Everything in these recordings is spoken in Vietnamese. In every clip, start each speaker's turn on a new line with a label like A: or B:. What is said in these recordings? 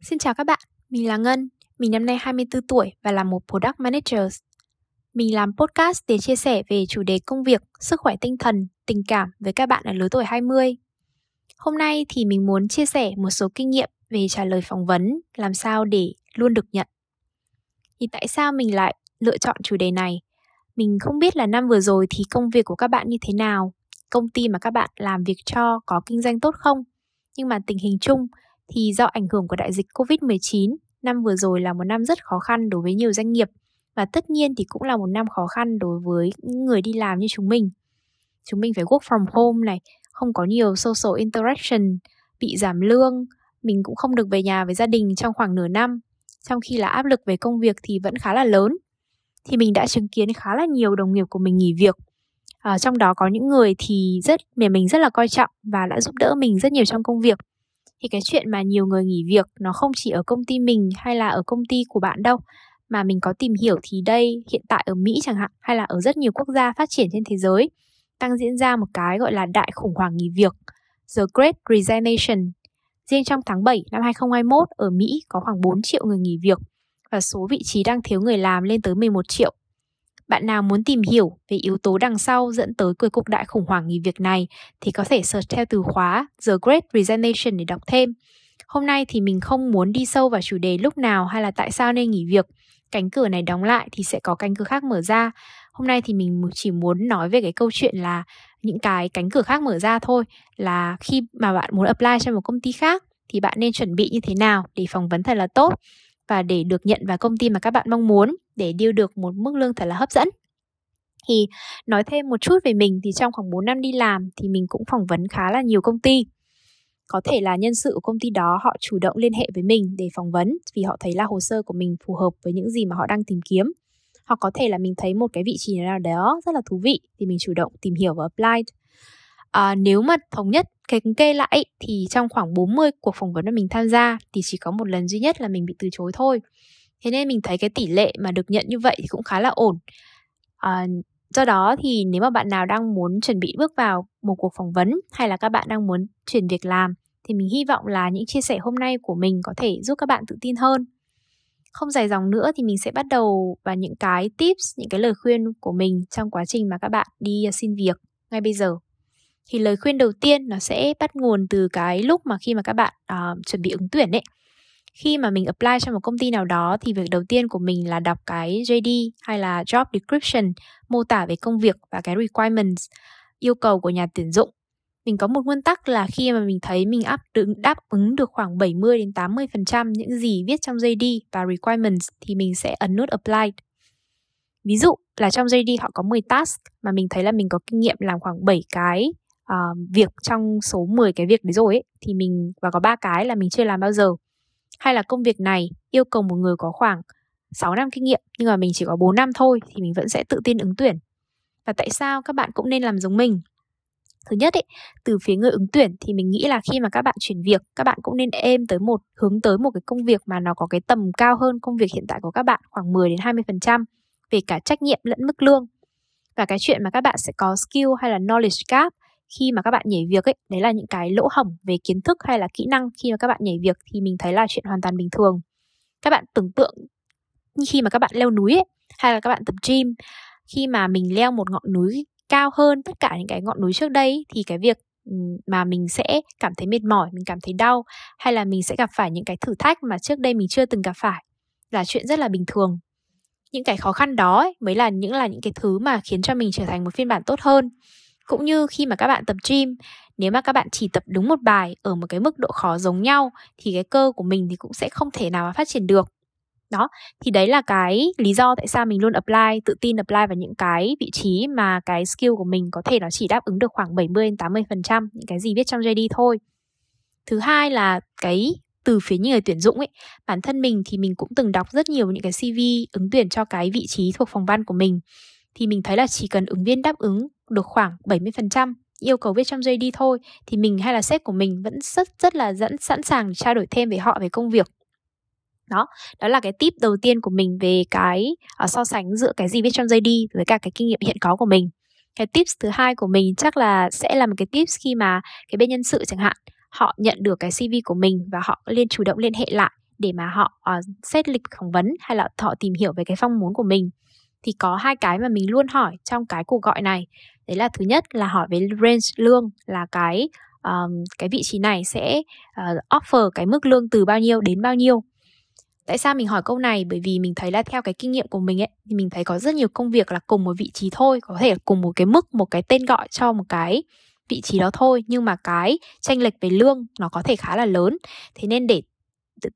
A: Xin chào các bạn, mình là Ngân, mình năm nay 24 tuổi và là một Product Manager. Mình làm podcast để chia sẻ về chủ đề công việc, sức khỏe tinh thần, tình cảm với các bạn ở lứa tuổi 20. Hôm nay thì mình muốn chia sẻ một số kinh nghiệm về trả lời phỏng vấn làm sao để luôn được nhận. Thì tại sao mình lại lựa chọn chủ đề này? Mình không biết là năm vừa rồi thì công việc của các bạn như thế nào, công ty mà các bạn làm việc cho có kinh doanh tốt không? Nhưng mà tình hình chung thì do ảnh hưởng của đại dịch Covid-19, năm vừa rồi là một năm rất khó khăn đối với nhiều doanh nghiệp và tất nhiên thì cũng là một năm khó khăn đối với những người đi làm như chúng mình. Chúng mình phải work from home này, không có nhiều social interaction, bị giảm lương, mình cũng không được về nhà với gia đình trong khoảng nửa năm, trong khi là áp lực về công việc thì vẫn khá là lớn. Thì mình đã chứng kiến khá là nhiều đồng nghiệp của mình nghỉ việc. À, trong đó có những người thì rất mẹ mình rất là coi trọng và đã giúp đỡ mình rất nhiều trong công việc thì cái chuyện mà nhiều người nghỉ việc nó không chỉ ở công ty mình hay là ở công ty của bạn đâu, mà mình có tìm hiểu thì đây, hiện tại ở Mỹ chẳng hạn, hay là ở rất nhiều quốc gia phát triển trên thế giới, đang diễn ra một cái gọi là đại khủng hoảng nghỉ việc, The Great Resignation. Riêng trong tháng 7 năm 2021 ở Mỹ có khoảng 4 triệu người nghỉ việc và số vị trí đang thiếu người làm lên tới 11 triệu. Bạn nào muốn tìm hiểu về yếu tố đằng sau dẫn tới cuối cuộc đại khủng hoảng nghỉ việc này thì có thể search theo từ khóa The Great Resignation để đọc thêm. Hôm nay thì mình không muốn đi sâu vào chủ đề lúc nào hay là tại sao nên nghỉ việc. Cánh cửa này đóng lại thì sẽ có cánh cửa khác mở ra. Hôm nay thì mình chỉ muốn nói về cái câu chuyện là những cái cánh cửa khác mở ra thôi, là khi mà bạn muốn apply cho một công ty khác thì bạn nên chuẩn bị như thế nào để phỏng vấn thật là tốt và để được nhận vào công ty mà các bạn mong muốn để điêu được một mức lương thật là hấp dẫn. Thì nói thêm một chút về mình thì trong khoảng 4 năm đi làm thì mình cũng phỏng vấn khá là nhiều công ty. Có thể là nhân sự của công ty đó họ chủ động liên hệ với mình để phỏng vấn vì họ thấy là hồ sơ của mình phù hợp với những gì mà họ đang tìm kiếm. Hoặc có thể là mình thấy một cái vị trí nào đó rất là thú vị thì mình chủ động tìm hiểu và apply à, nếu mà thống nhất cái kê lại thì trong khoảng 40 cuộc phỏng vấn mà mình tham gia thì chỉ có một lần duy nhất là mình bị từ chối thôi. Thế nên mình thấy cái tỷ lệ mà được nhận như vậy thì cũng khá là ổn. À, do đó thì nếu mà bạn nào đang muốn chuẩn bị bước vào một cuộc phỏng vấn hay là các bạn đang muốn chuyển việc làm thì mình hy vọng là những chia sẻ hôm nay của mình có thể giúp các bạn tự tin hơn. Không dài dòng nữa thì mình sẽ bắt đầu vào những cái tips những cái lời khuyên của mình trong quá trình mà các bạn đi xin việc ngay bây giờ thì lời khuyên đầu tiên nó sẽ bắt nguồn từ cái lúc mà khi mà các bạn uh, chuẩn bị ứng tuyển ấy khi mà mình apply cho một công ty nào đó thì việc đầu tiên của mình là đọc cái JD hay là job description mô tả về công việc và cái requirements yêu cầu của nhà tuyển dụng mình có một nguyên tắc là khi mà mình thấy mình áp ứng đáp ứng được khoảng 70 đến 80% những gì viết trong JD và requirements thì mình sẽ ấn nút apply. Ví dụ là trong JD họ có 10 task mà mình thấy là mình có kinh nghiệm làm khoảng 7 cái uh, việc trong số 10 cái việc đấy rồi ấy thì mình và có ba cái là mình chưa làm bao giờ hay là công việc này yêu cầu một người có khoảng 6 năm kinh nghiệm nhưng mà mình chỉ có 4 năm thôi thì mình vẫn sẽ tự tin ứng tuyển. Và tại sao các bạn cũng nên làm giống mình? Thứ nhất ấy, từ phía người ứng tuyển thì mình nghĩ là khi mà các bạn chuyển việc, các bạn cũng nên êm tới một hướng tới một cái công việc mà nó có cái tầm cao hơn công việc hiện tại của các bạn khoảng 10 đến 20% về cả trách nhiệm lẫn mức lương. Và cái chuyện mà các bạn sẽ có skill hay là knowledge gap khi mà các bạn nhảy việc ấy đấy là những cái lỗ hổng về kiến thức hay là kỹ năng khi mà các bạn nhảy việc thì mình thấy là chuyện hoàn toàn bình thường. Các bạn tưởng tượng khi mà các bạn leo núi ấy hay là các bạn tập gym khi mà mình leo một ngọn núi cao hơn tất cả những cái ngọn núi trước đây thì cái việc mà mình sẽ cảm thấy mệt mỏi mình cảm thấy đau hay là mình sẽ gặp phải những cái thử thách mà trước đây mình chưa từng gặp phải là chuyện rất là bình thường. Những cái khó khăn đó ấy, mới là những là những cái thứ mà khiến cho mình trở thành một phiên bản tốt hơn cũng như khi mà các bạn tập gym, nếu mà các bạn chỉ tập đúng một bài ở một cái mức độ khó giống nhau, thì cái cơ của mình thì cũng sẽ không thể nào mà phát triển được. Đó, thì đấy là cái lý do tại sao mình luôn apply, tự tin apply vào những cái vị trí mà cái skill của mình có thể nó chỉ đáp ứng được khoảng 70 đến 80 phần trăm những cái gì viết trong JD thôi. Thứ hai là cái từ phía những người tuyển dụng ấy, bản thân mình thì mình cũng từng đọc rất nhiều những cái CV ứng tuyển cho cái vị trí thuộc phòng văn của mình. Thì mình thấy là chỉ cần ứng viên đáp ứng được khoảng 70% yêu cầu viết trong JD thôi thì mình hay là sếp của mình vẫn rất rất là dẫn sẵn sàng trao đổi thêm với họ về công việc. Đó đó là cái tip đầu tiên của mình về cái uh, so sánh giữa cái gì viết trong JD với cả cái kinh nghiệm hiện có của mình. Cái tips thứ hai của mình chắc là sẽ là một cái tips khi mà cái bên nhân sự chẳng hạn họ nhận được cái CV của mình và họ liên chủ động liên hệ lại để mà họ uh, xét lịch phỏng vấn hay là họ tìm hiểu về cái phong muốn của mình. Thì có hai cái mà mình luôn hỏi trong cái cuộc gọi này đấy là thứ nhất là hỏi về range lương là cái um, cái vị trí này sẽ uh, offer cái mức lương từ bao nhiêu đến bao nhiêu. Tại sao mình hỏi câu này? Bởi vì mình thấy là theo cái kinh nghiệm của mình ấy thì mình thấy có rất nhiều công việc là cùng một vị trí thôi có thể là cùng một cái mức một cái tên gọi cho một cái vị trí đó thôi nhưng mà cái tranh lệch về lương nó có thể khá là lớn. Thế nên để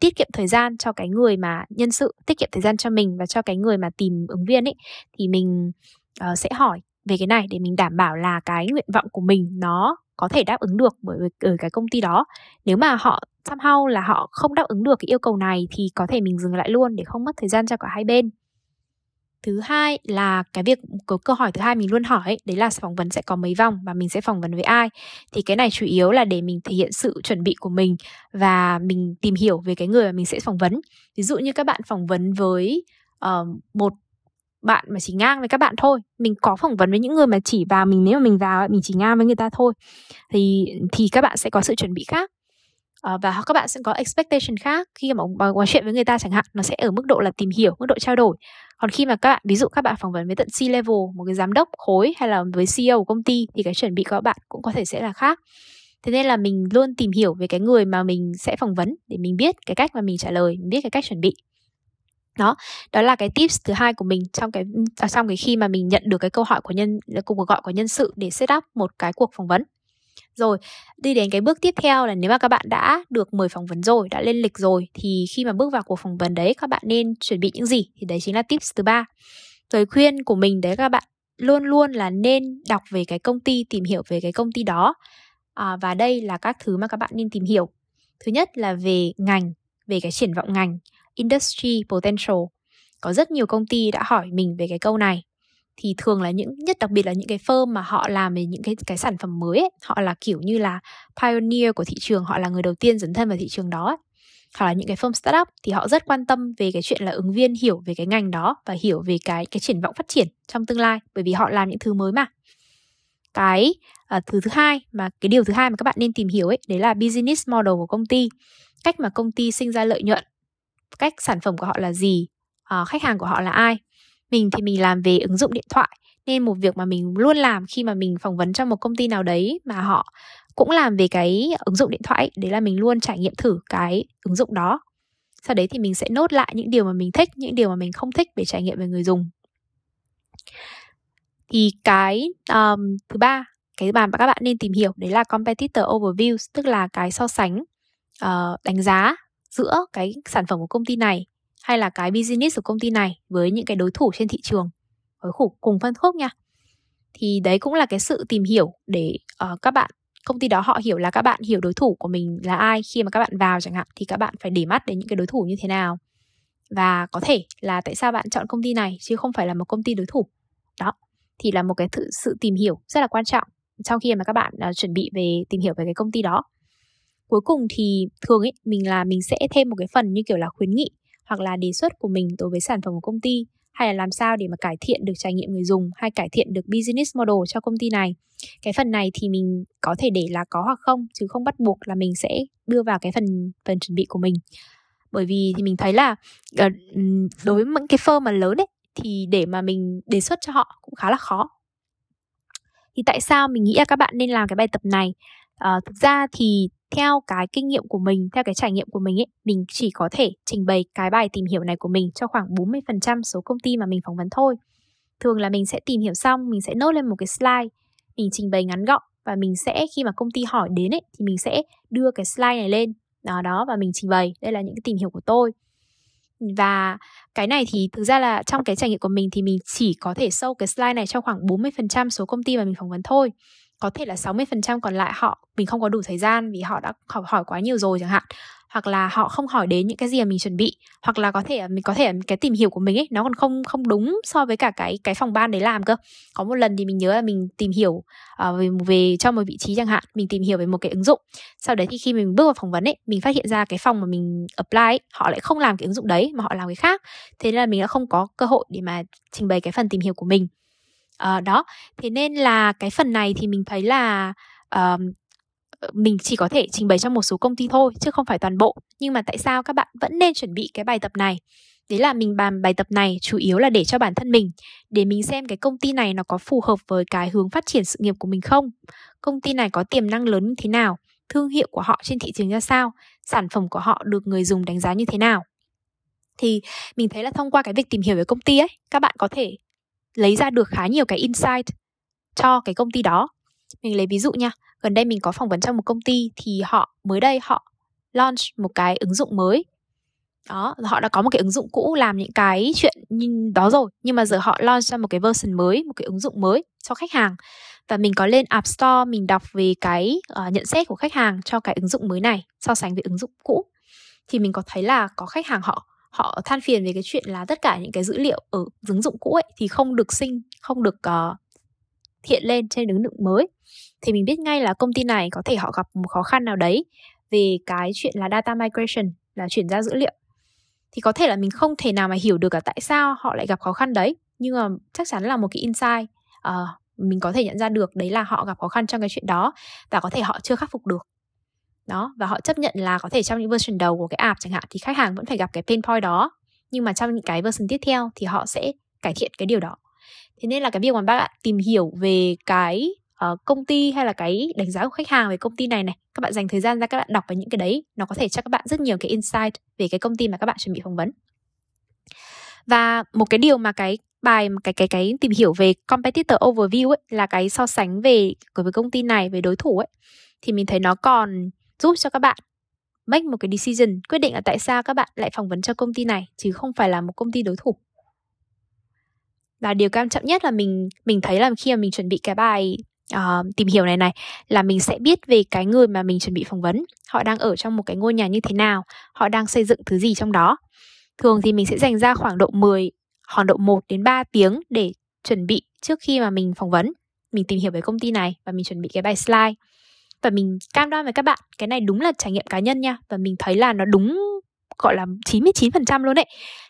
A: tiết kiệm thời gian cho cái người mà nhân sự tiết kiệm thời gian cho mình và cho cái người mà tìm ứng viên ấy thì mình uh, sẽ hỏi về cái này để mình đảm bảo là cái nguyện vọng của mình nó có thể đáp ứng được bởi ở cái công ty đó. Nếu mà họ somehow là họ không đáp ứng được cái yêu cầu này thì có thể mình dừng lại luôn để không mất thời gian cho cả hai bên. Thứ hai là cái việc cái câu hỏi thứ hai mình luôn hỏi đấy là phỏng vấn sẽ có mấy vòng và mình sẽ phỏng vấn với ai? Thì cái này chủ yếu là để mình thể hiện sự chuẩn bị của mình và mình tìm hiểu về cái người mà mình sẽ phỏng vấn. Ví dụ như các bạn phỏng vấn với uh, một bạn mà chỉ ngang với các bạn thôi. Mình có phỏng vấn với những người mà chỉ vào mình nếu mà mình vào mình chỉ ngang với người ta thôi. Thì thì các bạn sẽ có sự chuẩn bị khác. Uh, và các bạn sẽ có expectation khác. Khi mà nói chuyện với người ta chẳng hạn nó sẽ ở mức độ là tìm hiểu mức độ trao đổi. Còn khi mà các bạn ví dụ các bạn phỏng vấn với tận C level một cái giám đốc khối hay là với CEO của công ty thì cái chuẩn bị của các bạn cũng có thể sẽ là khác. Thế nên là mình luôn tìm hiểu về cái người mà mình sẽ phỏng vấn để mình biết cái cách mà mình trả lời mình biết cái cách chuẩn bị đó đó là cái tips thứ hai của mình trong cái à, trong cái khi mà mình nhận được cái câu hỏi của nhân cuộc gọi của nhân sự để set up một cái cuộc phỏng vấn. Rồi đi đến cái bước tiếp theo là nếu mà các bạn đã được mời phỏng vấn rồi đã lên lịch rồi thì khi mà bước vào cuộc phỏng vấn đấy các bạn nên chuẩn bị những gì? Thì đấy chính là tips thứ ba. Lời khuyên của mình đấy các bạn luôn luôn là nên đọc về cái công ty tìm hiểu về cái công ty đó. À, và đây là các thứ mà các bạn nên tìm hiểu. Thứ nhất là về ngành về cái triển vọng ngành industry potential. Có rất nhiều công ty đã hỏi mình về cái câu này. Thì thường là những nhất đặc biệt là những cái firm mà họ làm về những cái cái sản phẩm mới ấy, họ là kiểu như là pioneer của thị trường họ là người đầu tiên dấn thân vào thị trường đó ấy. hoặc là những cái firm startup thì họ rất quan tâm về cái chuyện là ứng viên hiểu về cái ngành đó và hiểu về cái cái triển vọng phát triển trong tương lai bởi vì họ làm những thứ mới mà. Cái uh, thứ thứ hai mà cái điều thứ hai mà các bạn nên tìm hiểu ấy đấy là business model của công ty. Cách mà công ty sinh ra lợi nhuận cách sản phẩm của họ là gì uh, khách hàng của họ là ai. Mình thì mình làm về ứng dụng điện thoại nên một việc mà mình luôn làm khi mà mình phỏng vấn cho một công ty nào đấy mà họ cũng làm về cái ứng dụng điện thoại đấy là mình luôn trải nghiệm thử cái ứng dụng đó. Sau đấy thì mình sẽ nốt lại những điều mà mình thích những điều mà mình không thích để trải nghiệm về người dùng. Thì cái um, thứ ba cái mà các bạn nên tìm hiểu đấy là competitor overview tức là cái so sánh uh, đánh giá giữa cái sản phẩm của công ty này hay là cái business của công ty này với những cái đối thủ trên thị trường? Với khủ cùng phân khúc nha. Thì đấy cũng là cái sự tìm hiểu để uh, các bạn công ty đó họ hiểu là các bạn hiểu đối thủ của mình là ai khi mà các bạn vào chẳng hạn thì các bạn phải để mắt đến những cái đối thủ như thế nào. Và có thể là tại sao bạn chọn công ty này chứ không phải là một công ty đối thủ. Đó thì là một cái sự tìm hiểu rất là quan trọng trong khi mà các bạn uh, chuẩn bị về tìm hiểu về cái công ty đó cuối cùng thì thường ấy, mình là mình sẽ thêm một cái phần như kiểu là khuyến nghị hoặc là đề xuất của mình đối với sản phẩm của công ty. Hay là làm sao để mà cải thiện được trải nghiệm người dùng hay cải thiện được business model cho công ty này. Cái phần này thì mình có thể để là có hoặc không, chứ không bắt buộc là mình sẽ đưa vào cái phần phần chuẩn bị của mình. Bởi vì thì mình thấy là ờ, đối với những cái firm mà lớn ấy, thì để mà mình đề xuất cho họ cũng khá là khó. Thì tại sao mình nghĩ là các bạn nên làm cái bài tập này? À, thực ra thì theo cái kinh nghiệm của mình, theo cái trải nghiệm của mình ấy, mình chỉ có thể trình bày cái bài tìm hiểu này của mình cho khoảng 40% số công ty mà mình phỏng vấn thôi. Thường là mình sẽ tìm hiểu xong, mình sẽ nốt lên một cái slide, mình trình bày ngắn gọn và mình sẽ khi mà công ty hỏi đến ấy thì mình sẽ đưa cái slide này lên đó đó và mình trình bày. Đây là những cái tìm hiểu của tôi. Và cái này thì thực ra là trong cái trải nghiệm của mình thì mình chỉ có thể sâu cái slide này cho khoảng 40% số công ty mà mình phỏng vấn thôi có thể là 60% còn lại họ mình không có đủ thời gian vì họ đã học hỏi quá nhiều rồi chẳng hạn. Hoặc là họ không hỏi đến những cái gì mà mình chuẩn bị hoặc là có thể mình có thể cái tìm hiểu của mình ấy nó còn không không đúng so với cả cái cái phòng ban đấy làm cơ. Có một lần thì mình nhớ là mình tìm hiểu uh, về về cho một vị trí chẳng hạn mình tìm hiểu về một cái ứng dụng. Sau đấy thì khi mình bước vào phỏng vấn ấy mình phát hiện ra cái phòng mà mình apply ấy, họ lại không làm cái ứng dụng đấy mà họ làm cái khác. Thế nên là mình đã không có cơ hội để mà trình bày cái phần tìm hiểu của mình uh, đó thế nên là cái phần này thì mình thấy là uh, mình chỉ có thể trình bày trong một số công ty thôi chứ không phải toàn bộ. Nhưng mà tại sao các bạn vẫn nên chuẩn bị cái bài tập này? Đấy là mình bàn bài tập này chủ yếu là để cho bản thân mình để mình xem cái công ty này nó có phù hợp với cái hướng phát triển sự nghiệp của mình không? Công ty này có tiềm năng lớn như thế nào? Thương hiệu của họ trên thị trường ra sao? Sản phẩm của họ được người dùng đánh giá như thế nào? Thì mình thấy là thông qua cái việc tìm hiểu về công ty ấy các bạn có thể lấy ra được khá nhiều cái insight cho cái công ty đó. Mình lấy ví dụ nha gần đây mình có phỏng vấn trong một công ty thì họ mới đây họ launch một cái ứng dụng mới. Đó họ đã có một cái ứng dụng cũ làm những cái chuyện đó rồi nhưng mà giờ họ launch ra một cái version mới một cái ứng dụng mới cho khách hàng. Và mình có lên App Store mình đọc về cái uh, nhận xét của khách hàng cho cái ứng dụng mới này so sánh với ứng dụng cũ. Thì mình có thấy là có khách hàng họ họ than phiền về cái chuyện là tất cả những cái dữ liệu ở ứng dụng cũ ấy thì không được sinh không được uh, hiện lên trên ứng dụng mới. Thì mình biết ngay là công ty này có thể họ gặp một khó khăn nào đấy về cái chuyện là data migration là chuyển giao dữ liệu. Thì có thể là mình không thể nào mà hiểu được cả tại sao họ lại gặp khó khăn đấy nhưng mà chắc chắn là một cái insight uh, mình có thể nhận ra được đấy là họ gặp khó khăn trong cái chuyện đó và có thể họ chưa khắc phục được đó và họ chấp nhận là có thể trong những version đầu của cái app chẳng hạn thì khách hàng vẫn phải gặp cái pain point đó. Nhưng mà trong những cái version tiếp theo thì họ sẽ cải thiện cái điều đó. Thế nên là cái việc mà các bạn tìm hiểu về cái uh, công ty hay là cái đánh giá của khách hàng về công ty này này các bạn dành thời gian ra các bạn đọc về những cái đấy nó có thể cho các bạn rất nhiều cái insight về cái công ty mà các bạn chuẩn bị phỏng vấn. Và một cái điều mà cái bài cái cái cái tìm hiểu về competitor overview ấy là cái so sánh về với công ty này về đối thủ ấy thì mình thấy nó còn giúp cho các bạn make một cái decision quyết định là tại sao các bạn lại phỏng vấn cho công ty này chứ không phải là một công ty đối thủ. Và điều quan trọng nhất là mình mình thấy là khi mà mình chuẩn bị cái bài uh, tìm hiểu này này là mình sẽ biết về cái người mà mình chuẩn bị phỏng vấn họ đang ở trong một cái ngôi nhà như thế nào họ đang xây dựng thứ gì trong đó. Thường thì mình sẽ dành ra khoảng độ 10 khoảng độ 1 đến 3 tiếng để chuẩn bị trước khi mà mình phỏng vấn mình tìm hiểu về công ty này và mình chuẩn bị cái bài slide và mình cam đoan với các bạn cái này đúng là trải nghiệm cá nhân nha. Và mình thấy là nó đúng gọi là 99% luôn đấy.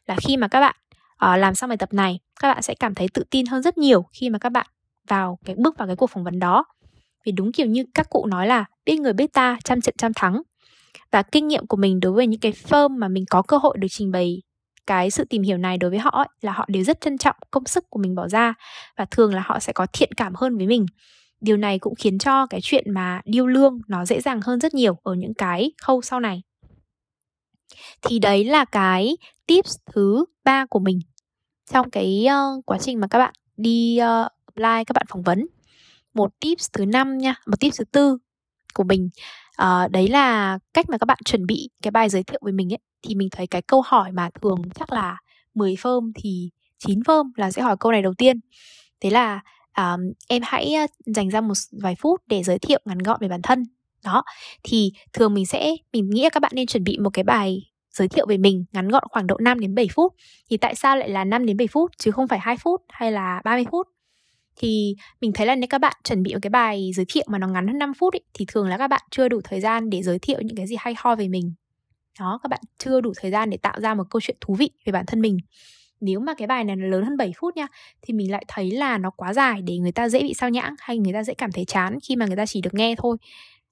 A: Là khi mà các bạn uh, làm xong bài tập này các bạn sẽ cảm thấy tự tin hơn rất nhiều khi mà các bạn vào cái bước vào cái cuộc phỏng vấn đó. Vì đúng kiểu như các cụ nói là biết người biết ta trăm trận trăm thắng. Và kinh nghiệm của mình đối với những cái firm mà mình có cơ hội được trình bày cái sự tìm hiểu này đối với họ ấy, là họ đều rất trân trọng công sức của mình bỏ ra. Và thường là họ sẽ có thiện cảm hơn với mình điều này cũng khiến cho cái chuyện mà điêu lương nó dễ dàng hơn rất nhiều ở những cái khâu sau này. Thì đấy là cái tips thứ ba của mình trong cái uh, quá trình mà các bạn đi uh, apply các bạn phỏng vấn. Một tips thứ năm nha một tips thứ tư của mình uh, đấy là cách mà các bạn chuẩn bị cái bài giới thiệu về mình ấy thì mình thấy cái câu hỏi mà thường chắc là 10 firm thì 9 firm là sẽ hỏi câu này đầu tiên. Thế là um, em hãy dành ra một vài phút để giới thiệu ngắn gọn về bản thân. Đó thì thường mình sẽ mình nghĩ các bạn nên chuẩn bị một cái bài giới thiệu về mình ngắn gọn khoảng độ 5 đến 7 phút. Thì tại sao lại là 5 đến 7 phút chứ không phải 2 phút hay là 30 phút? Thì mình thấy là nếu các bạn chuẩn bị một cái bài giới thiệu mà nó ngắn hơn 5 phút ấy, thì thường là các bạn chưa đủ thời gian để giới thiệu những cái gì hay ho về mình. Đó các bạn chưa đủ thời gian để tạo ra một câu chuyện thú vị về bản thân mình nếu mà cái bài này nó lớn hơn 7 phút nha thì mình lại thấy là nó quá dài để người ta dễ bị sao nhãng hay người ta dễ cảm thấy chán khi mà người ta chỉ được nghe thôi.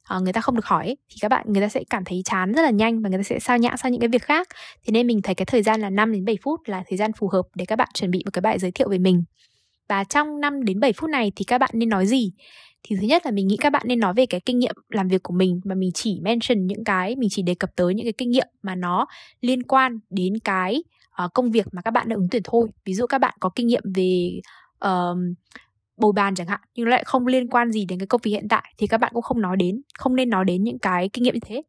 A: À, người ta không được hỏi ấy, thì các bạn người ta sẽ cảm thấy chán rất là nhanh và người ta sẽ sao nhãng sang những cái việc khác. Thế nên mình thấy cái thời gian là 5 đến 7 phút là thời gian phù hợp để các bạn chuẩn bị một cái bài giới thiệu về mình. Và trong 5 đến 7 phút này thì các bạn nên nói gì? Thì thứ nhất là mình nghĩ các bạn nên nói về cái kinh nghiệm làm việc của mình và mình chỉ mention những cái mình chỉ đề cập tới những cái kinh nghiệm mà nó liên quan đến cái uh, công việc mà các bạn đã ứng tuyển thôi. Ví dụ các bạn có kinh nghiệm về uh, bồi bàn chẳng hạn nhưng lại không liên quan gì đến cái công việc hiện tại thì các bạn cũng không nói đến không nên nói đến những cái kinh nghiệm như thế.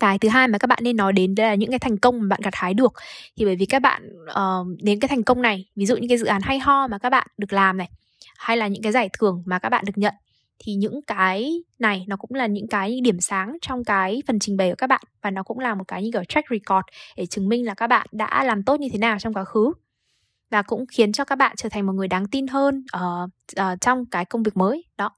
A: Cái thứ hai mà các bạn nên nói đến đây là những cái thành công mà bạn gặt hái được. Thì bởi vì các bạn uh, đến cái thành công này ví dụ những cái dự án hay ho mà các bạn được làm này hay là những cái giải thưởng mà các bạn được nhận thì những cái này nó cũng là những cái điểm sáng trong cái phần trình bày của các bạn. Và nó cũng là một cái như kiểu track record để chứng minh là các bạn đã làm tốt như thế nào trong quá khứ. Và cũng khiến cho các bạn trở thành một người đáng tin hơn ở uh, uh, trong cái công việc mới đó.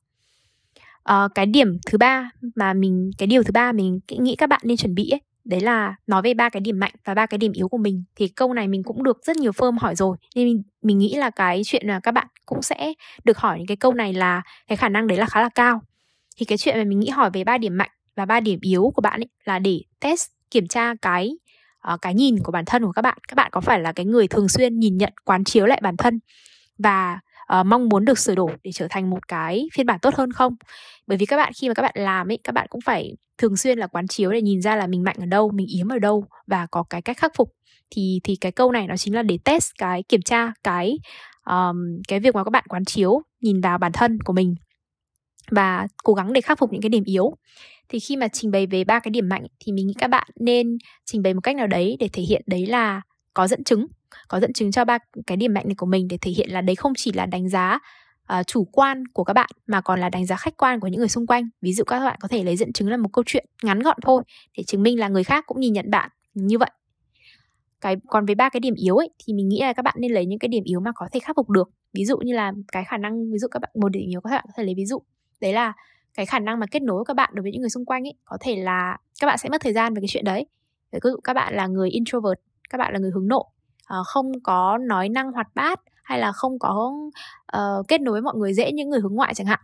A: Uh, cái điểm thứ ba mà mình cái điều thứ ba mình nghĩ các bạn nên chuẩn bị ấy đấy là nói về ba cái điểm mạnh và ba cái điểm yếu của mình. Thì câu này mình cũng được rất nhiều firm hỏi rồi. Nên mình, mình nghĩ là cái chuyện là các bạn cũng sẽ được hỏi những cái câu này là cái khả năng đấy là khá là cao. Thì cái chuyện mà mình nghĩ hỏi về ba điểm mạnh và ba điểm yếu của bạn ấy là để test kiểm tra cái uh, cái nhìn của bản thân của các bạn. Các bạn có phải là cái người thường xuyên nhìn nhận quán chiếu lại bản thân? Và uh, mong muốn được sửa đổi để trở thành một cái phiên bản tốt hơn không? Bởi vì các bạn khi mà các bạn làm ấy các bạn cũng phải thường xuyên là quán chiếu để nhìn ra là mình mạnh ở đâu mình yếu ở đâu và có cái cách khắc phục. Thì thì cái câu này nó chính là để test cái kiểm tra cái um, cái việc mà các bạn quán chiếu nhìn vào bản thân của mình và cố gắng để khắc phục những cái điểm yếu. Thì khi mà trình bày về ba cái điểm mạnh thì mình nghĩ các bạn nên trình bày một cách nào đấy để thể hiện đấy là có dẫn chứng có dẫn chứng cho ba cái điểm mạnh này của mình để thể hiện là đấy không chỉ là đánh giá uh, chủ quan của các bạn mà còn là đánh giá khách quan của những người xung quanh. Ví dụ các bạn có thể lấy dẫn chứng là một câu chuyện ngắn gọn thôi để chứng minh là người khác cũng nhìn nhận bạn như vậy. Cái còn với ba cái điểm yếu ấy thì mình nghĩ là các bạn nên lấy những cái điểm yếu mà có thể khắc phục được. Ví dụ như là cái khả năng ví dụ các bạn một điểm yếu các bạn có thể lấy ví dụ đấy là cái khả năng mà kết nối của các bạn đối với những người xung quanh ấy có thể là các bạn sẽ mất thời gian về cái chuyện đấy. Ví dụ các bạn là người introvert các bạn là người hướng nội uh, không có nói năng hoạt bát hay là không có uh, kết nối với mọi người dễ những người hướng ngoại chẳng hạn.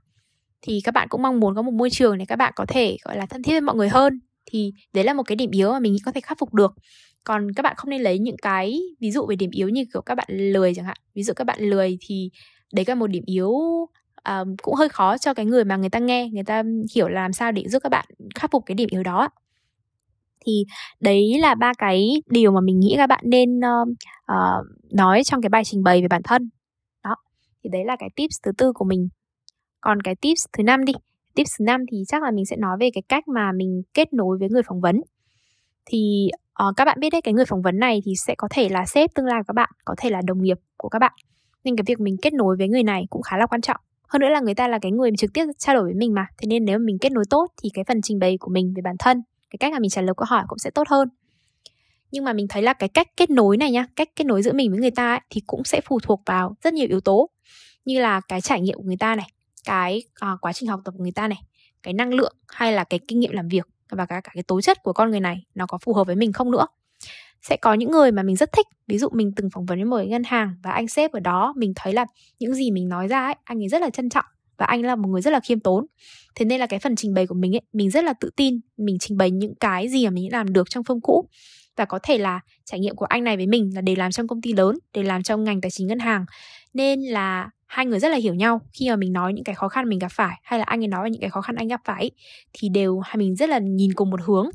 A: Thì các bạn cũng mong muốn có một môi trường để các bạn có thể gọi là thân thiết với mọi người hơn. Thì đấy là một cái điểm yếu mà mình nghĩ có thể khắc phục được. Còn các bạn không nên lấy những cái ví dụ về điểm yếu như kiểu các bạn lười chẳng hạn. Ví dụ các bạn lười thì đấy là một điểm yếu um, cũng hơi khó cho cái người mà người ta nghe người ta hiểu là làm sao để giúp các bạn khắc phục cái điểm yếu đó thì đấy là ba cái điều mà mình nghĩ các bạn nên uh, uh, nói trong cái bài trình bày về bản thân. Đó thì đấy là cái tips thứ tư của mình. Còn cái tips thứ năm đi. Tips thứ năm thì chắc là mình sẽ nói về cái cách mà mình kết nối với người phỏng vấn. Thì uh, các bạn biết đấy cái người phỏng vấn này thì sẽ có thể là sếp tương lai của các bạn có thể là đồng nghiệp của các bạn. Nên cái việc mình kết nối với người này cũng khá là quan trọng. Hơn nữa là người ta là cái người trực tiếp trao đổi với mình mà. Thế nên nếu mình kết nối tốt thì cái phần trình bày của mình về bản thân cái cách mà mình trả lời câu hỏi cũng sẽ tốt hơn. Nhưng mà mình thấy là cái cách kết nối này nhá cách kết nối giữa mình với người ta ấy, thì cũng sẽ phụ thuộc vào rất nhiều yếu tố. Như là cái trải nghiệm của người ta này cái uh, quá trình học tập của người ta này cái năng lượng hay là cái kinh nghiệm làm việc và cả, cả cái tố chất của con người này nó có phù hợp với mình không nữa. Sẽ có những người mà mình rất thích ví dụ mình từng phỏng vấn với một ngân hàng và anh sếp ở đó mình thấy là những gì mình nói ra ấy anh ấy rất là trân trọng và anh là một người rất là khiêm tốn. Thế nên là cái phần trình bày của mình ấy, mình rất là tự tin, mình trình bày những cái gì mà mình làm được trong phong cũ. Và có thể là trải nghiệm của anh này với mình là để làm trong công ty lớn, để làm trong ngành tài chính ngân hàng. Nên là hai người rất là hiểu nhau. Khi mà mình nói những cái khó khăn mình gặp phải, hay là anh ấy nói về những cái khó khăn anh gặp phải thì đều hai mình rất là nhìn cùng một hướng.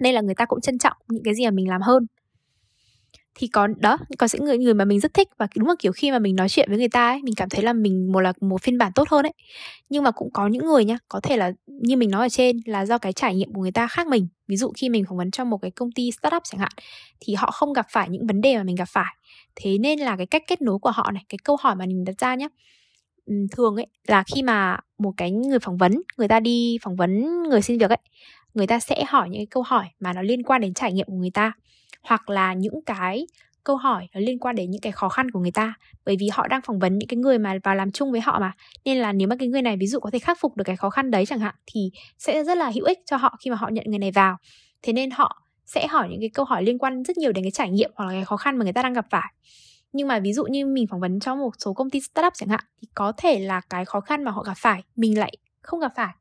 A: Nên là người ta cũng trân trọng những cái gì mà mình làm hơn thì có, đó, có những người người mà mình rất thích và đúng là kiểu khi mà mình nói chuyện với người ta ấy, mình cảm thấy là mình một là một phiên bản tốt hơn ấy. Nhưng mà cũng có những người nhá, có thể là như mình nói ở trên là do cái trải nghiệm của người ta khác mình. Ví dụ khi mình phỏng vấn trong một cái công ty startup chẳng hạn, thì họ không gặp phải những vấn đề mà mình gặp phải. Thế nên là cái cách kết nối của họ này, cái câu hỏi mà mình đặt ra nhá thường ấy là khi mà một cái người phỏng vấn, người ta đi phỏng vấn người xin việc ấy, người ta sẽ hỏi những cái câu hỏi mà nó liên quan đến trải nghiệm của người ta hoặc là những cái câu hỏi nó liên quan đến những cái khó khăn của người ta. Bởi vì họ đang phỏng vấn những cái người mà vào làm chung với họ mà. Nên là nếu mà cái người này ví dụ có thể khắc phục được cái khó khăn đấy chẳng hạn, thì sẽ rất là hữu ích cho họ khi mà họ nhận người này vào. Thế nên họ sẽ hỏi những cái câu hỏi liên quan rất nhiều đến cái trải nghiệm hoặc là cái khó khăn mà người ta đang gặp phải. Nhưng mà ví dụ như mình phỏng vấn cho một số công ty startup chẳng hạn, thì có thể là cái khó khăn mà họ gặp phải, mình lại không gặp phải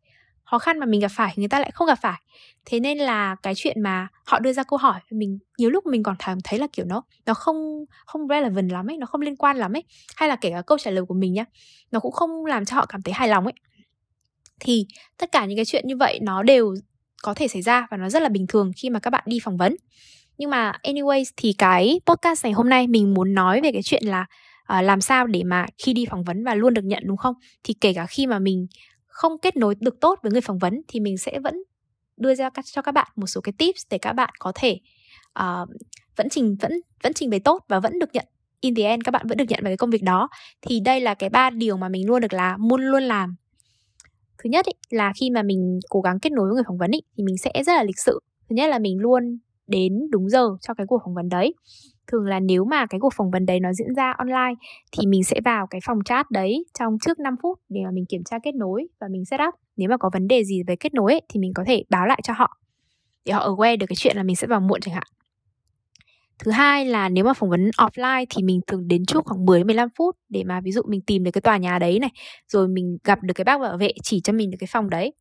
A: khó khăn mà mình gặp phải người ta lại không gặp phải. Thế nên là cái chuyện mà họ đưa ra câu hỏi mình nhiều lúc mình còn cảm thấy là kiểu nó nó không không relevant lắm ấy nó không liên quan lắm ấy hay là kể cả câu trả lời của mình nhá nó cũng không làm cho họ cảm thấy hài lòng ấy. Thì tất cả những cái chuyện như vậy nó đều có thể xảy ra và nó rất là bình thường khi mà các bạn đi phỏng vấn. Nhưng mà anyways thì cái podcast này hôm nay mình muốn nói về cái chuyện là uh, làm sao để mà khi đi phỏng vấn và luôn được nhận đúng không? Thì kể cả khi mà mình không kết nối được tốt với người phỏng vấn thì mình sẽ vẫn đưa ra cho các bạn một số cái tips để các bạn có thể uh, vẫn trình vẫn vẫn trình bày tốt và vẫn được nhận. In the end các bạn vẫn được nhận vào cái công việc đó. Thì đây là cái ba điều mà mình luôn được là luôn luôn làm. Thứ nhất ý, là khi mà mình cố gắng kết nối với người phỏng vấn ý, thì mình sẽ rất là lịch sự. Thứ nhất là mình luôn đến đúng giờ cho cái cuộc phỏng vấn đấy thường là nếu mà cái cuộc phỏng vấn đấy nó diễn ra online thì mình sẽ vào cái phòng chat đấy trong trước 5 phút để mà mình kiểm tra kết nối và mình set up nếu mà có vấn đề gì về kết nối ấy, thì mình có thể báo lại cho họ để họ aware được cái chuyện là mình sẽ vào muộn chẳng hạn Thứ hai là nếu mà phỏng vấn offline thì mình thường đến trước khoảng 10 15 phút để mà ví dụ mình tìm được cái tòa nhà đấy này, rồi mình gặp được cái bác bảo vệ chỉ cho mình được cái phòng đấy.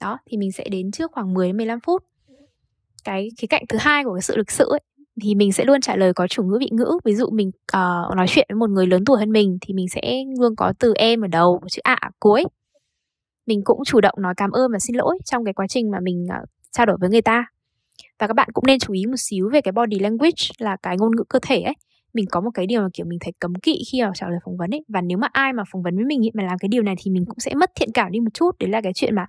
A: Đó, thì mình sẽ đến trước khoảng 10 15 phút. Cái khía cạnh thứ hai của cái sự lịch sự ấy thì mình sẽ luôn trả lời có chủ ngữ vị ngữ. Ví dụ mình uh, nói chuyện với một người lớn tuổi hơn mình thì mình sẽ luôn có từ em ở đầu chữ ạ à cuối. Mình cũng chủ động nói cảm ơn và xin lỗi trong cái quá trình mà mình uh, trao đổi với người ta. Và các bạn cũng nên chú ý một xíu về cái body language là cái ngôn ngữ cơ thể ấy. Mình có một cái điều mà kiểu mình thấy cấm kỵ khi mà trả lời phỏng vấn ấy. Và nếu mà ai mà phỏng vấn với mình ấy, mà làm cái điều này thì mình cũng sẽ mất thiện cảm đi một chút. Đấy là cái chuyện mà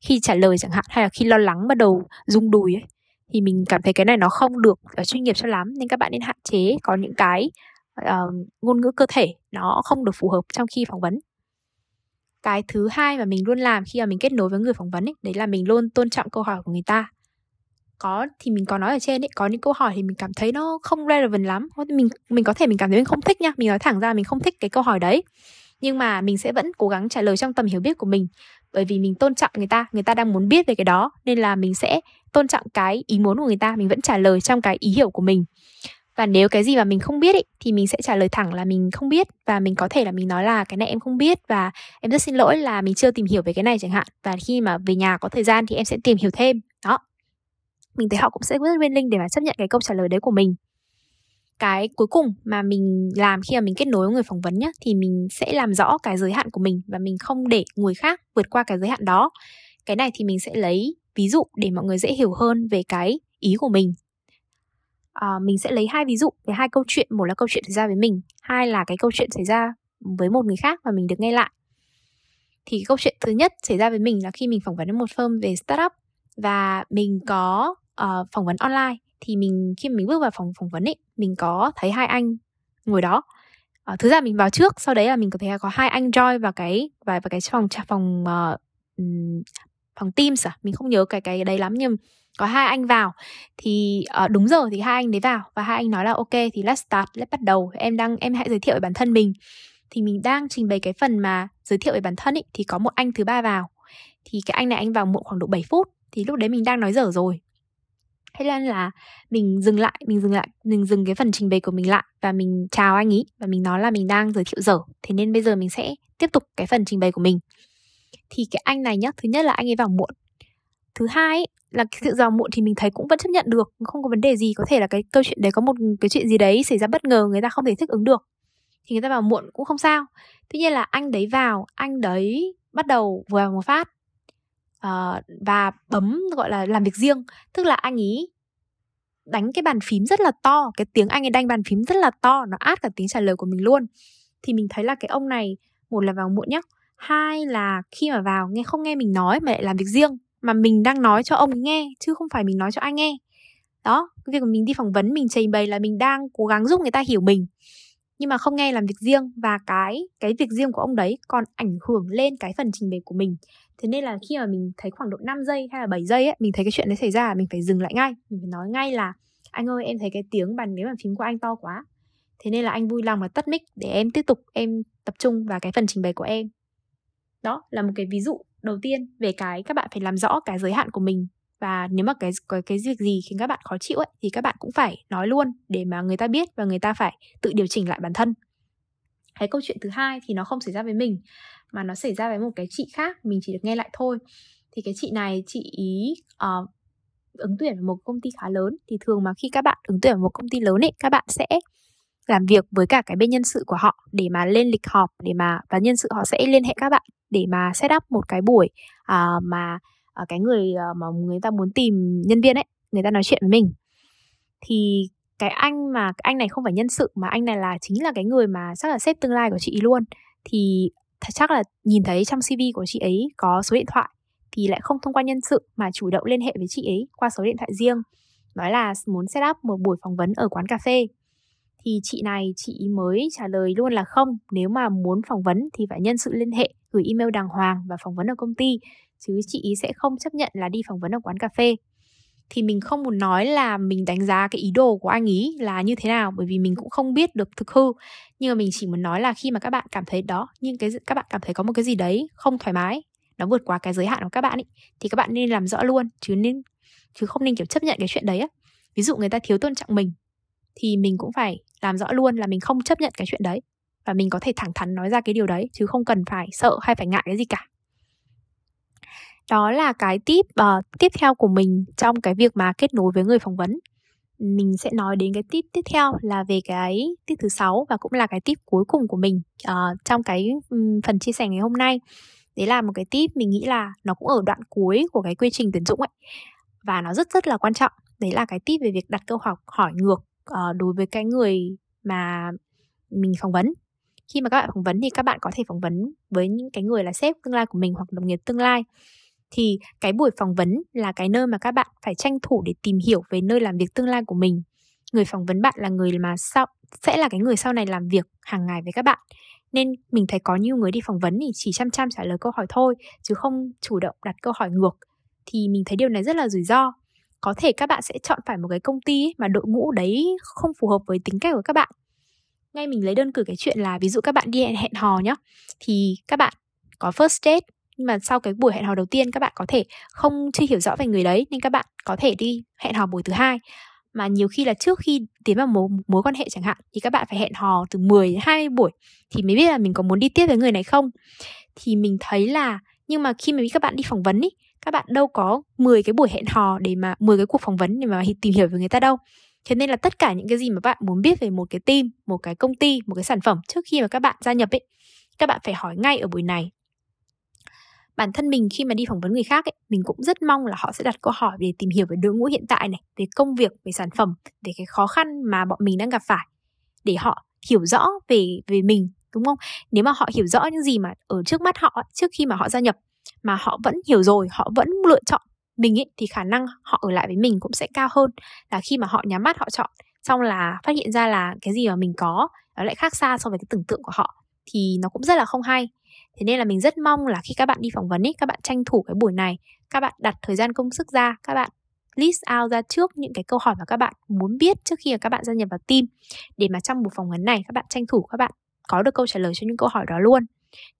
A: khi trả lời chẳng hạn hay là khi lo lắng bắt đầu rung đùi ấy thì mình cảm thấy cái này nó không được uh, chuyên nghiệp cho lắm nên các bạn nên hạn chế có những cái uh, ngôn ngữ cơ thể nó không được phù hợp trong khi phỏng vấn. Cái thứ hai mà mình luôn làm khi mà mình kết nối với người phỏng vấn ấy đấy là mình luôn tôn trọng câu hỏi của người ta. Có thì mình có nói ở trên ấy có những câu hỏi thì mình cảm thấy nó không relevant lắm. Mình mình có thể mình cảm thấy mình không thích nha mình nói thẳng ra mình không thích cái câu hỏi đấy. Nhưng mà mình sẽ vẫn cố gắng trả lời trong tầm hiểu biết của mình bởi vì mình tôn trọng người ta người ta đang muốn biết về cái đó nên là mình sẽ tôn trọng cái ý muốn của người ta mình vẫn trả lời trong cái ý hiểu của mình. Và nếu cái gì mà mình không biết ý, thì mình sẽ trả lời thẳng là mình không biết và mình có thể là mình nói là cái này em không biết và em rất xin lỗi là mình chưa tìm hiểu về cái này chẳng hạn. Và khi mà về nhà có thời gian thì em sẽ tìm hiểu thêm. Đó. Mình thấy họ cũng sẽ rất willing để mà chấp nhận cái câu trả lời đấy của mình. Cái cuối cùng mà mình làm khi mà mình kết nối với người phỏng vấn nhá thì mình sẽ làm rõ cái giới hạn của mình và mình không để người khác vượt qua cái giới hạn đó. Cái này thì mình sẽ lấy ví dụ để mọi người dễ hiểu hơn về cái ý của mình. À, mình sẽ lấy hai ví dụ về hai câu chuyện một là câu chuyện xảy ra với mình hai là cái câu chuyện xảy ra với một người khác mà mình được nghe lại. Thì câu chuyện thứ nhất xảy ra với mình là khi mình phỏng vấn một firm về startup và mình có uh, phỏng vấn online. Thì mình khi mình bước vào phòng phỏng vấn ấy mình có thấy hai anh ngồi đó. Ờ, uh, thứ ra mình vào trước sau đấy là mình có thấy có hai anh join vào cái vào, vào cái phòng phòng uh, phòng Teams à? Mình không nhớ cái cái đấy lắm nhưng có hai anh vào. Thì uh, đúng giờ thì hai anh đấy vào và hai anh nói là ok thì let's start let's bắt đầu. Em đang em hãy giới thiệu về bản thân mình. Thì mình đang trình bày cái phần mà giới thiệu về bản thân ấy thì có một anh thứ ba vào. Thì cái anh này anh vào muộn khoảng độ 7 phút thì lúc đấy mình đang nói dở rồi. Thế nên là mình dừng lại mình dừng lại mình dừng cái phần trình bày của mình lại và mình chào anh ý và mình nói là mình đang giới thiệu dở. Thế nên bây giờ mình sẽ tiếp tục cái phần trình bày của mình thì cái anh này nhá thứ nhất là anh ấy vào muộn. Thứ hai ấy, là cái sự vào muộn thì mình thấy cũng vẫn chấp nhận được không có vấn đề gì. Có thể là cái câu chuyện đấy có một cái chuyện gì đấy xảy ra bất ngờ người ta không thể thích ứng được. Thì người ta vào muộn cũng không sao. Tuy nhiên là anh đấy vào anh đấy bắt đầu vừa vào một phát uh, và bấm gọi là làm việc riêng. Tức là anh ý đánh cái bàn phím rất là to cái tiếng anh ấy đánh bàn phím rất là to nó át cả tiếng trả lời của mình luôn. Thì mình thấy là cái ông này một là vào muộn nhá hai là khi mà vào nghe không nghe mình nói mà lại làm việc riêng, mà mình đang nói cho ông nghe, chứ không phải mình nói cho ai nghe. Đó, cái việc của mình đi phỏng vấn, mình trình bày là mình đang cố gắng giúp người ta hiểu mình, nhưng mà không nghe làm việc riêng và cái cái việc riêng của ông đấy còn ảnh hưởng lên cái phần trình bày của mình. Thế nên là khi mà mình thấy khoảng độ 5 giây hay là 7 giây ấy, mình thấy cái chuyện đấy xảy ra, mình phải dừng lại ngay. Mình phải nói ngay là, anh ơi, em thấy cái tiếng bàn ghế bàn phím của anh to quá. Thế nên là anh vui lòng là tắt mic để em tiếp tục, em tập trung vào cái phần trình bày của em đó là một cái ví dụ đầu tiên về cái các bạn phải làm rõ cái giới hạn của mình. Và nếu mà cái cái cái việc gì khiến các bạn khó chịu ấy thì các bạn cũng phải nói luôn để mà người ta biết và người ta phải tự điều chỉnh lại bản thân. Cái câu chuyện thứ hai thì nó không xảy ra với mình mà nó xảy ra với một cái chị khác mình chỉ được nghe lại thôi. Thì cái chị này chị ý uh, ứng tuyển vào một công ty khá lớn. Thì thường mà khi các bạn ứng tuyển vào một công ty lớn ấy các bạn sẽ làm việc với cả cái bên nhân sự của họ để mà lên lịch họp để mà và nhân sự họ sẽ liên hệ các bạn để mà set up một cái buổi uh, mà uh, cái người uh, mà người ta muốn tìm nhân viên ấy người ta nói chuyện với mình. Thì cái anh mà cái anh này không phải nhân sự mà anh này là chính là cái người mà chắc là sếp tương lai của chị luôn. Thì chắc là nhìn thấy trong CV của chị ấy có số điện thoại thì lại không thông qua nhân sự mà chủ động liên hệ với chị ấy qua số điện thoại riêng. Nói là muốn set up một buổi phỏng vấn ở quán cà phê thì chị này chị mới trả lời luôn là không. Nếu mà muốn phỏng vấn thì phải nhân sự liên hệ gửi email đàng hoàng và phỏng vấn ở công ty chứ chị ý sẽ không chấp nhận là đi phỏng vấn ở quán cà phê. Thì mình không muốn nói là mình đánh giá cái ý đồ của anh ý là như thế nào bởi vì mình cũng không biết được thực hư. Nhưng mà mình chỉ muốn nói là khi mà các bạn cảm thấy đó nhưng cái các bạn cảm thấy có một cái gì đấy không thoải mái nó vượt quá cái giới hạn của các bạn ý, thì các bạn nên làm rõ luôn chứ nên chứ không nên kiểu chấp nhận cái chuyện đấy á. Ví dụ người ta thiếu tôn trọng mình thì mình cũng phải làm rõ luôn là mình không chấp nhận cái chuyện đấy và mình có thể thẳng thắn nói ra cái điều đấy chứ không cần phải sợ hay phải ngại cái gì cả. Đó là cái tip uh, tiếp theo của mình trong cái việc mà kết nối với người phỏng vấn. Mình sẽ nói đến cái tip tiếp theo là về cái tip thứ sáu và cũng là cái tip cuối cùng của mình uh, trong cái um, phần chia sẻ ngày hôm nay. Đấy là một cái tip mình nghĩ là nó cũng ở đoạn cuối của cái quy trình tuyển dụng ấy. Và nó rất rất là quan trọng. Đấy là cái tip về việc đặt câu hỏi hỏi ngược uh, đối với cái người mà mình phỏng vấn. Khi mà các bạn phỏng vấn thì các bạn có thể phỏng vấn với những cái người là sếp tương lai của mình hoặc đồng nghiệp tương lai. Thì cái buổi phỏng vấn là cái nơi mà các bạn phải tranh thủ để tìm hiểu về nơi làm việc tương lai của mình. Người phỏng vấn bạn là người mà sau sẽ là cái người sau này làm việc hàng ngày với các bạn. Nên mình thấy có nhiều người đi phỏng vấn thì chỉ chăm chăm trả lời câu hỏi thôi chứ không chủ động đặt câu hỏi ngược. Thì mình thấy điều này rất là rủi ro có thể các bạn sẽ chọn phải một cái công ty mà đội ngũ đấy không phù hợp với tính cách của các bạn. Ngay mình lấy đơn cử cái chuyện là ví dụ các bạn đi hẹn, hẹn hò nhá thì các bạn có first date nhưng mà sau cái buổi hẹn hò đầu tiên các bạn có thể không chưa hiểu rõ về người đấy nên các bạn có thể đi hẹn hò buổi thứ hai. Mà nhiều khi là trước khi tiến vào mối, mối quan hệ chẳng hạn thì các bạn phải hẹn hò từ 10 đến 20 buổi thì mới biết là mình có muốn đi tiếp với người này không. Thì mình thấy là nhưng mà khi mà các bạn đi phỏng vấn ý các bạn đâu có 10 cái buổi hẹn hò để mà 10 cái cuộc phỏng vấn để mà tìm hiểu về người ta đâu Thế nên là tất cả những cái gì mà bạn muốn biết về một cái team, một cái công ty, một cái sản phẩm trước khi mà các bạn gia nhập ấy, các bạn phải hỏi ngay ở buổi này. Bản thân mình khi mà đi phỏng vấn người khác ấy, mình cũng rất mong là họ sẽ đặt câu hỏi để tìm hiểu về đội ngũ hiện tại này, về công việc, về sản phẩm, về cái khó khăn mà bọn mình đang gặp phải để họ hiểu rõ về về mình đúng không? Nếu mà họ hiểu rõ những gì mà ở trước mắt họ trước khi mà họ gia nhập mà họ vẫn hiểu rồi, họ vẫn lựa chọn mình ý, thì khả năng họ ở lại với mình cũng sẽ cao hơn là khi mà họ nhắm mắt họ chọn. Xong là phát hiện ra là cái gì mà mình có nó lại khác xa so với cái tưởng tượng của họ thì nó cũng rất là không hay. Thế nên là mình rất mong là khi các bạn đi phỏng vấn ấy các bạn tranh thủ cái buổi này các bạn đặt thời gian công sức ra các bạn list out ra trước những cái câu hỏi mà các bạn muốn biết trước khi mà các bạn gia nhập vào team để mà trong buổi phỏng vấn này các bạn tranh thủ các bạn có được câu trả lời cho những câu hỏi đó luôn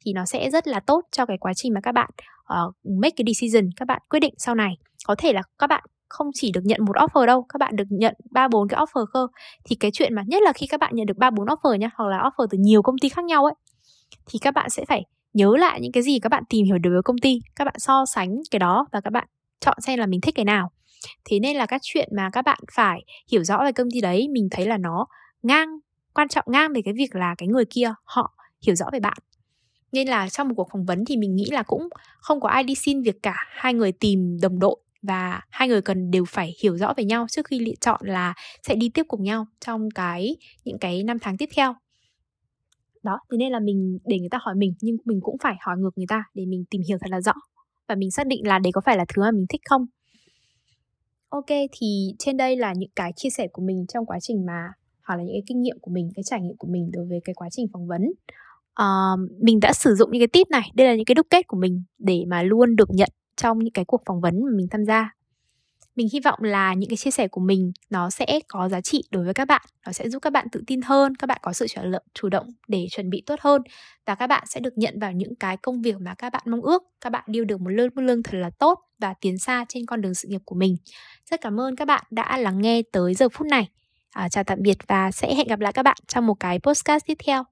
A: thì nó sẽ rất là tốt cho cái quá trình mà các bạn uh, make cái decision các bạn quyết định sau này. Có thể là các bạn không chỉ được nhận một offer đâu các bạn được nhận ba bốn cái offer cơ. Thì cái chuyện mà nhất là khi các bạn nhận được ba bốn offer nha hoặc là offer từ nhiều công ty khác nhau ấy thì các bạn sẽ phải nhớ lại những cái gì các bạn tìm hiểu được với công ty các bạn so sánh cái đó và các bạn chọn xem là mình thích cái nào. Thế nên là các chuyện mà các bạn phải hiểu rõ về công ty đấy mình thấy là nó ngang quan trọng ngang về cái việc là cái người kia họ hiểu rõ về bạn nên là trong một cuộc phỏng vấn thì mình nghĩ là cũng không có ai đi xin việc cả. Hai người tìm đồng đội và hai người cần đều phải hiểu rõ về nhau trước khi lựa chọn là sẽ đi tiếp cùng nhau trong cái, những cái năm tháng tiếp theo. Đó, thế nên là mình để người ta hỏi mình, nhưng mình cũng phải hỏi ngược người ta để mình tìm hiểu thật là rõ và mình xác định là đấy có phải là thứ mà mình thích không. Ok, thì trên đây là những cái chia sẻ của mình trong quá trình mà, hoặc là những cái kinh nghiệm của mình, cái trải nghiệm của mình đối với cái quá trình phỏng vấn uh, mình đã sử dụng những cái tip này đây là những cái đúc kết của mình để mà luôn được nhận trong những cái cuộc phỏng vấn mà mình tham gia. Mình hy vọng là những cái chia sẻ của mình nó sẽ có giá trị đối với các bạn nó sẽ giúp các bạn tự tin hơn các bạn có sự trở lượng chủ động để chuẩn bị tốt hơn và các bạn sẽ được nhận vào những cái công việc mà các bạn mong ước các bạn điêu được một lương một lương thật là tốt và tiến xa trên con đường sự nghiệp của mình. Rất cảm ơn các bạn đã lắng nghe tới giờ phút này. À, chào tạm biệt và sẽ hẹn gặp lại các bạn trong một cái postcard tiếp theo.